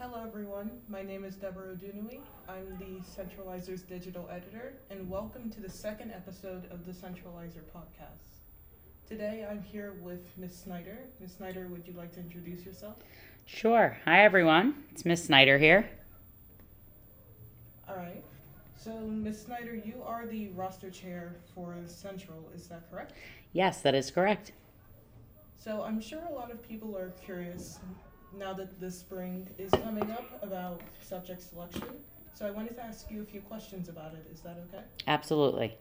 Hello, everyone. My name is Deborah Odunui. I'm the Centralizer's digital editor, and welcome to the second episode of the Centralizer podcast. Today, I'm here with Miss Snyder. Miss Snyder, would you like to introduce yourself? Sure. Hi, everyone. It's Miss Snyder here. All right. So, Miss Snyder, you are the roster chair for Central, is that correct? Yes, that is correct. So, I'm sure a lot of people are curious now that the spring is coming up about subject selection. So, I wanted to ask you a few questions about it. Is that okay? Absolutely.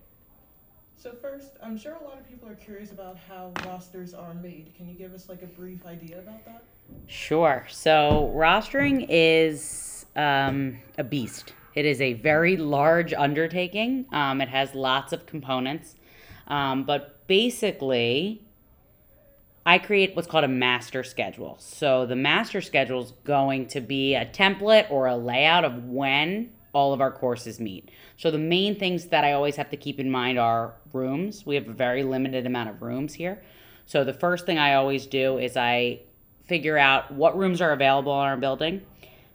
So first, I'm sure a lot of people are curious about how rosters are made. Can you give us like a brief idea about that? Sure. So, rostering is um, a beast. It is a very large undertaking. Um, it has lots of components. Um, but basically, I create what's called a master schedule. So, the master schedule is going to be a template or a layout of when all of our courses meet. So, the main things that I always have to keep in mind are rooms. We have a very limited amount of rooms here. So, the first thing I always do is I figure out what rooms are available in our building,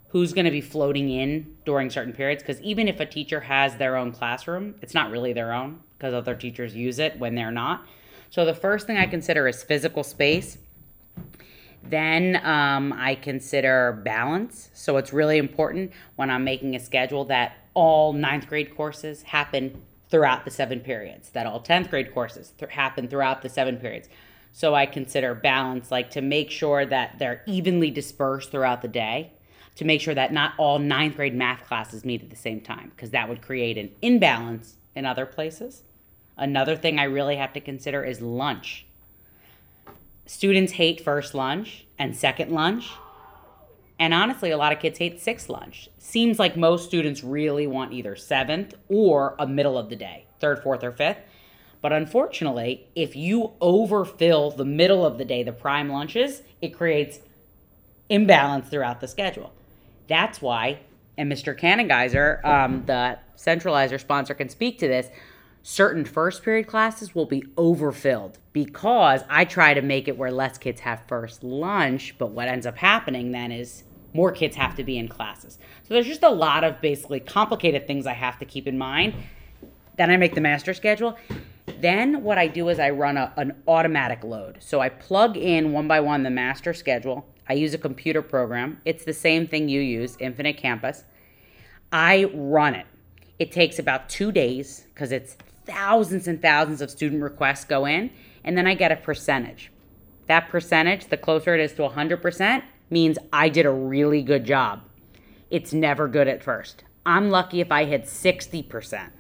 who's going to be floating in during certain periods. Because even if a teacher has their own classroom, it's not really their own because other teachers use it when they're not. So the first thing I consider is physical space. Then um, I consider balance. So it's really important when I'm making a schedule that all ninth grade courses happen throughout the seven periods, that all 10th grade courses th- happen throughout the seven periods. So I consider balance, like to make sure that they're evenly dispersed throughout the day, to make sure that not all ninth grade math classes meet at the same time, because that would create an imbalance in other places. Another thing I really have to consider is lunch. Students hate first lunch and second lunch. And honestly, a lot of kids hate sixth lunch. Seems like most students really want either seventh or a middle of the day, third, fourth, or fifth. But unfortunately, if you overfill the middle of the day, the prime lunches, it creates imbalance throughout the schedule. That's why, and Mr. Cannengeiser, um, the centralizer sponsor, can speak to this. Certain first period classes will be overfilled because I try to make it where less kids have first lunch, but what ends up happening then is more kids have to be in classes. So there's just a lot of basically complicated things I have to keep in mind. Then I make the master schedule. Then what I do is I run a, an automatic load. So I plug in one by one the master schedule. I use a computer program. It's the same thing you use, Infinite Campus. I run it. It takes about two days because it's thousands and thousands of student requests go in, and then I get a percentage. That percentage, the closer it is to 100%, means I did a really good job. It's never good at first. I'm lucky if I hit 60%.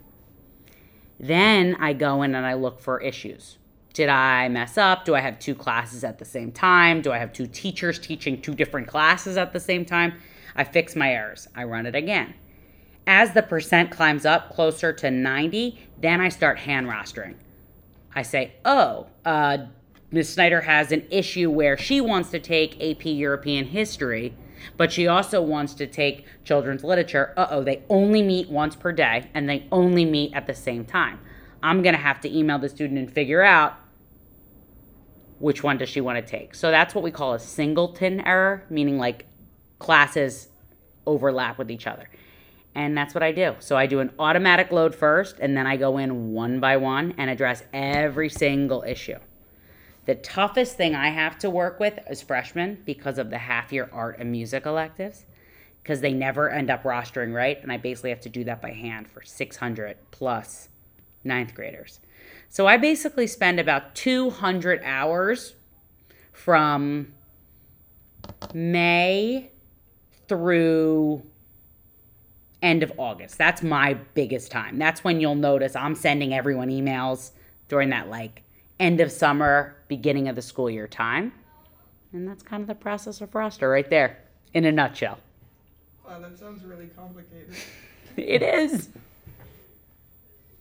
Then I go in and I look for issues. Did I mess up? Do I have two classes at the same time? Do I have two teachers teaching two different classes at the same time? I fix my errors. I run it again. As the percent climbs up closer to 90, then I start hand rostering. I say, oh, uh, Ms. Snyder has an issue where she wants to take AP European history, but she also wants to take children's literature. Uh oh, they only meet once per day and they only meet at the same time. I'm going to have to email the student and figure out which one does she want to take. So that's what we call a singleton error, meaning like classes overlap with each other. And that's what I do. So I do an automatic load first, and then I go in one by one and address every single issue. The toughest thing I have to work with as freshmen because of the half year art and music electives, because they never end up rostering right. And I basically have to do that by hand for 600 plus ninth graders. So I basically spend about 200 hours from May through end of August. That's my biggest time. That's when you'll notice I'm sending everyone emails during that like end of summer, beginning of the school year time. And that's kind of the process of roster right there in a nutshell. Wow, that sounds really complicated. it is.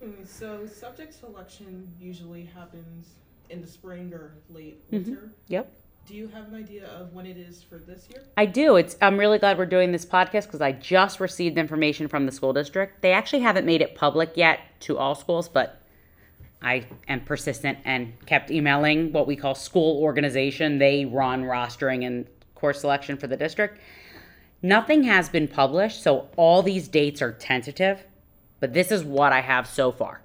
Mm, So subject selection usually happens in the spring or late winter. Yep. Do you have an idea of when it is for this year? I do. It's I'm really glad we're doing this podcast because I just received information from the school district. They actually haven't made it public yet to all schools, but I am persistent and kept emailing what we call school organization. They run rostering and course selection for the district. Nothing has been published, so all these dates are tentative, but this is what I have so far.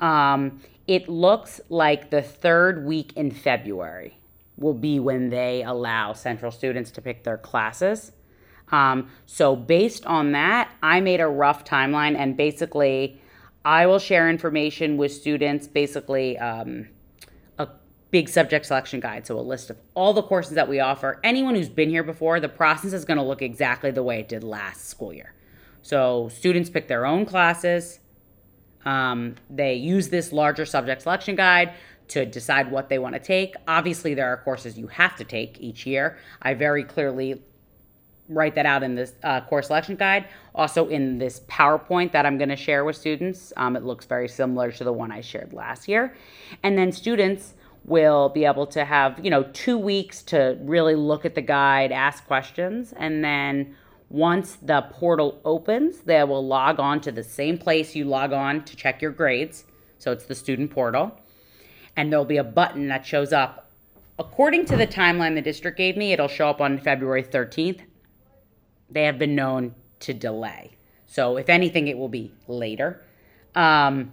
Um, it looks like the third week in February will be when they allow Central students to pick their classes. Um, so, based on that, I made a rough timeline, and basically, I will share information with students, basically, um, a big subject selection guide. So, a list of all the courses that we offer. Anyone who's been here before, the process is going to look exactly the way it did last school year. So, students pick their own classes. Um, they use this larger subject selection guide to decide what they want to take. Obviously, there are courses you have to take each year. I very clearly write that out in this uh, course selection guide. Also in this PowerPoint that I'm going to share with students. Um, it looks very similar to the one I shared last year. And then students will be able to have, you know, two weeks to really look at the guide, ask questions, and then once the portal opens, they will log on to the same place you log on to check your grades. So it's the student portal. And there'll be a button that shows up. According to the timeline the district gave me, it'll show up on February 13th they have been known to delay. So, if anything, it will be later. Um,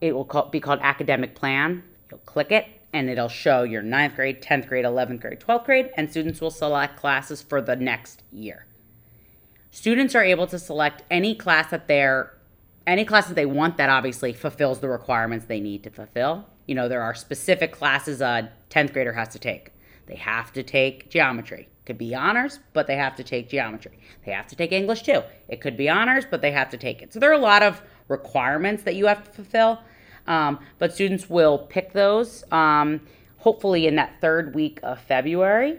it will call, be called Academic Plan. You'll click it, and it'll show your ninth grade, 10th grade, 11th grade, 12th grade, and students will select classes for the next year. Students are able to select any class that they're any classes they want that obviously fulfills the requirements they need to fulfill. You know, there are specific classes a 10th grader has to take. They have to take geometry. Could be honors, but they have to take geometry. They have to take English too. It could be honors, but they have to take it. So there are a lot of requirements that you have to fulfill. Um, but students will pick those um, hopefully in that third week of February.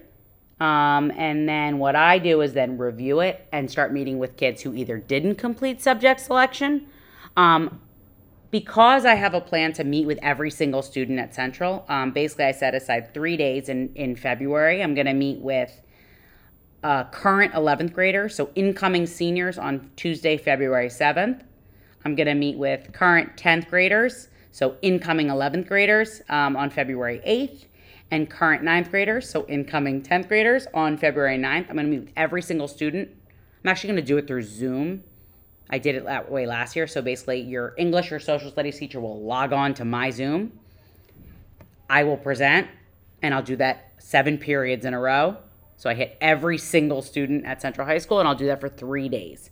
Um, and then what I do is then review it and start meeting with kids who either didn't complete subject selection um, because I have a plan to meet with every single student at Central, um, basically I set aside three days in, in February. I'm going to meet with current 11th graders, so incoming seniors on Tuesday, February 7th. I'm going to meet with current 10th graders, so incoming 11th graders um, on February 8th, and current 9th graders, so incoming 10th graders on February 9th. I'm going to meet with every single student. I'm actually going to do it through Zoom. I did it that way last year. So basically, your English or social studies teacher will log on to my Zoom. I will present, and I'll do that seven periods in a row. So I hit every single student at Central High School, and I'll do that for three days.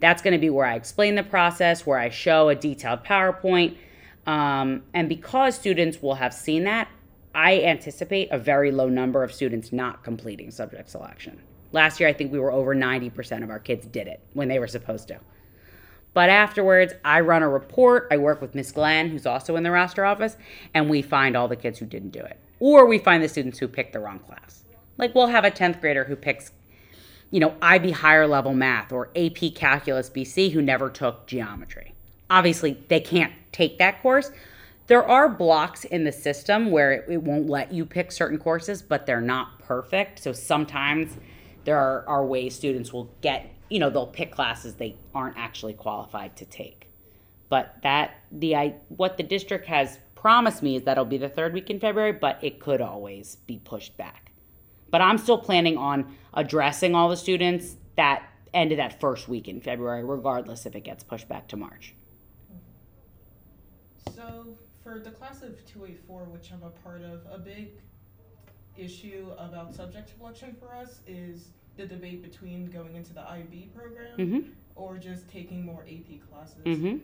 That's going to be where I explain the process, where I show a detailed PowerPoint. Um, and because students will have seen that, I anticipate a very low number of students not completing subject selection. Last year, I think we were over 90% of our kids did it when they were supposed to. But afterwards, I run a report. I work with Miss Glenn, who's also in the roster office, and we find all the kids who didn't do it. Or we find the students who picked the wrong class. Like we'll have a 10th grader who picks, you know, IB higher level math or AP Calculus BC who never took geometry. Obviously, they can't take that course. There are blocks in the system where it, it won't let you pick certain courses, but they're not perfect. So sometimes there are, are ways students will get, you know, they'll pick classes they aren't actually qualified to take. But that the I what the district has promised me is that it'll be the third week in February, but it could always be pushed back. But I'm still planning on addressing all the students that ended that first week in February, regardless if it gets pushed back to March. So, for the class of 284, which I'm a part of, a big issue about subject selection for us is the debate between going into the IB program Mm-hmm. or just taking more AP classes. Mm-hmm.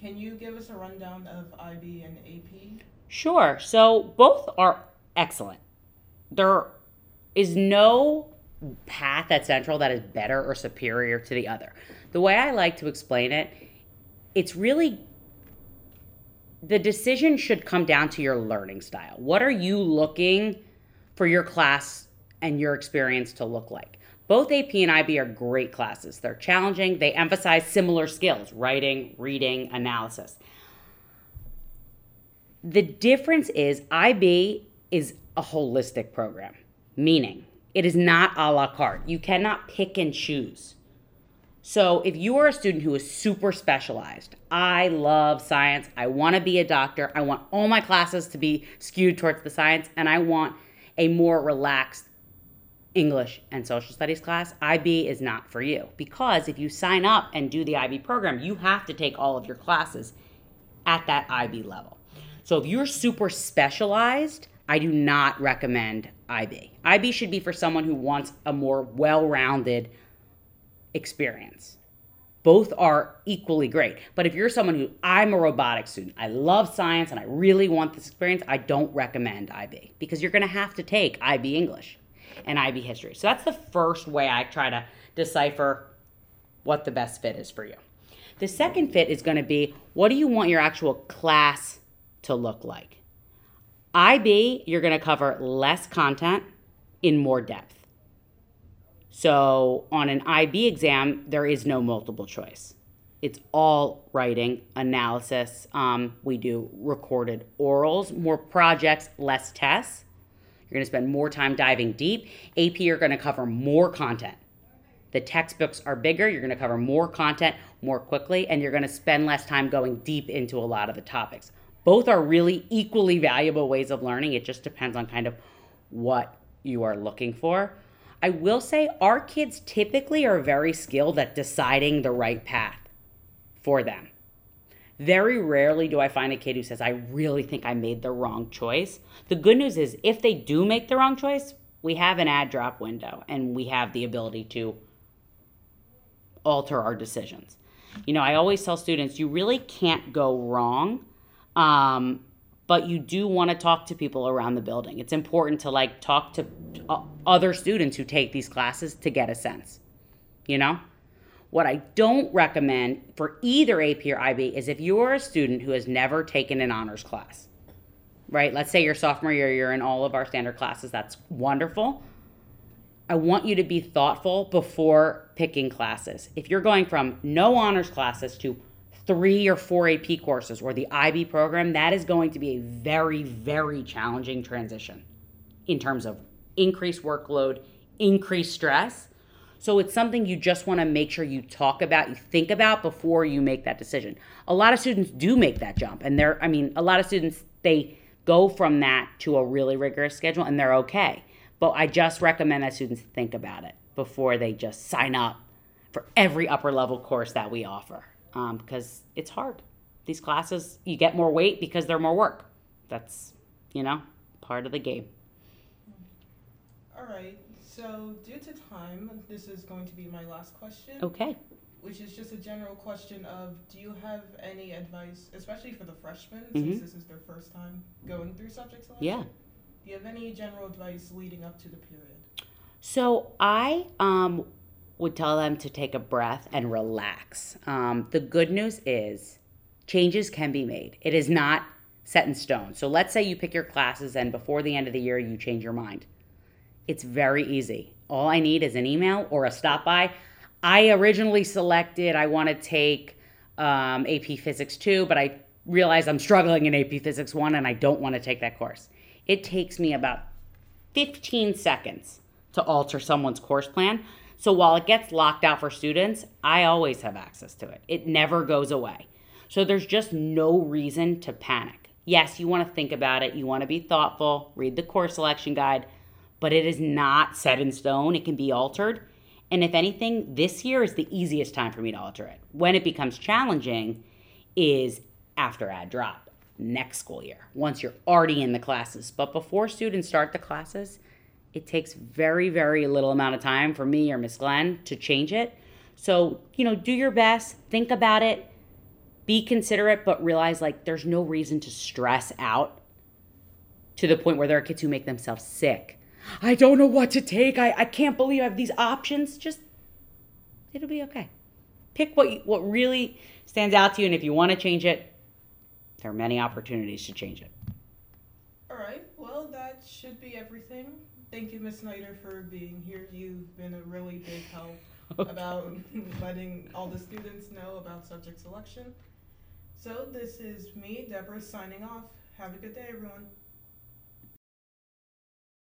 Can you give us a rundown of IB and AP? Sure. So both are excellent. There is no path at Central that is better or superior to the other. The way I like to explain it, it's really the decision should come down to your learning style. What are you looking for your class and your experience to look like? Both AP and IB are great classes. They're challenging, they emphasize similar skills writing, reading, analysis. The difference is IB is a holistic program meaning it is not a la carte. You cannot pick and choose. So if you are a student who is super specialized, I love science, I want to be a doctor, I want all my classes to be skewed towards the science, and I want a more relaxed English and social studies class, IB is not for you. Because if you sign up and do the IB program, you have to take all of your classes at that IB level. So if you're super specialized, I do not recommend IB. IB should be for someone who wants a more well rounded experience. Both are equally great. But if you're someone who, I'm a robotics student, I love science and I really want this experience, I don't recommend IB because you're to have to take IB English and IB history. So that's the first way I try to decipher what the best fit is for you. The second fit is going to be what do you want your actual class to look like? IB, you're going to cover less content in more depth. So on an IB exam, there is no multiple choice. It's all writing, analysis. Um, we do recorded orals, more projects, less tests. You're going to spend more time diving deep. AP, you're going to cover more content. The textbooks are bigger. You're going to cover more content more quickly, and you're going to spend less time going deep into a lot of the topics. Both are really equally valuable ways of learning. It just depends on kind of what you are looking for. I will say our kids typically are very skilled at deciding the right path for them. Very rarely do I find a kid who says, I really think I made the wrong choice. The good news is, if they do make the wrong choice, we have an add drop window and we have the ability to alter our decisions. You know, I always tell students, you really can't go wrong um, but you do want to talk to people around the building. It's important to like talk to uh, other students who take these classes to get a sense. You know? What I don't recommend for either AP or IB is if you're a student who has never taken an honors class, right? Let's say your sophomore year, you're in all of our standard classes. That's wonderful. I want you to be thoughtful before picking classes. If you're going from no honors classes to three or four AP courses or the IB program, that is going to be a very, very challenging transition in terms of increased workload, increased stress. So it's something you just want to make sure you talk about, you think about before you make that decision. A lot of students do make that jump, and they're, I mean, a lot of students, they go from that to a really rigorous schedule and they're okay. But I just recommend that students think about it before they just sign up for every upper level course that we offer um, because it's hard. These classes, you get more weight because they're more work. That's, you know, part of the game. All right. So, due to time, this is going to be my last question. Okay. Which is just a general question of do you have any advice, especially for the freshmen, Mhm. since this is their first time going through subject selection? Yeah. Do you have any general advice leading up to the period? So I um, would tell them to take a breath and relax. Um, the good news is changes can be made. It is not set in stone. So let's say you pick your classes and before the end of the year you change your mind. It's very easy. All I need is an email or a stop by. I originally selected, I want to take um, AP Physics 2, but I realize I'm struggling in AP Physics 1 and I don't want to take that course. It takes me about 15 seconds to alter someone's course plan. So while it gets locked out for students, I always have access to it. It never goes away. So there's just no reason to panic. Yes, you want to think about it, you want to be thoughtful, read the course selection guide, but it is not set in stone. It can be altered. And if anything, this year is the easiest time for me to alter it. When it becomes challenging is after add drop next school year, once you're already in the classes. But before students start the classes, it takes very, very little amount of time for me or Miss Glenn to change it. So, you know, do your best, think about it, be considerate, but realize like there's no reason to stress out to the point where there are kids who make themselves sick. I don't know what to take. I, I can't believe I have these options. Just, it'll be okay. Pick what, you, what really stands out to you, and if you want to change it, there are many opportunities to change it. All right. Well, that should be everything. Thank you, Ms. Snyder, for being here. You've been a really big help about letting all the students know about subject selection. So, this is me, Deborah, signing off. Have a good day, everyone.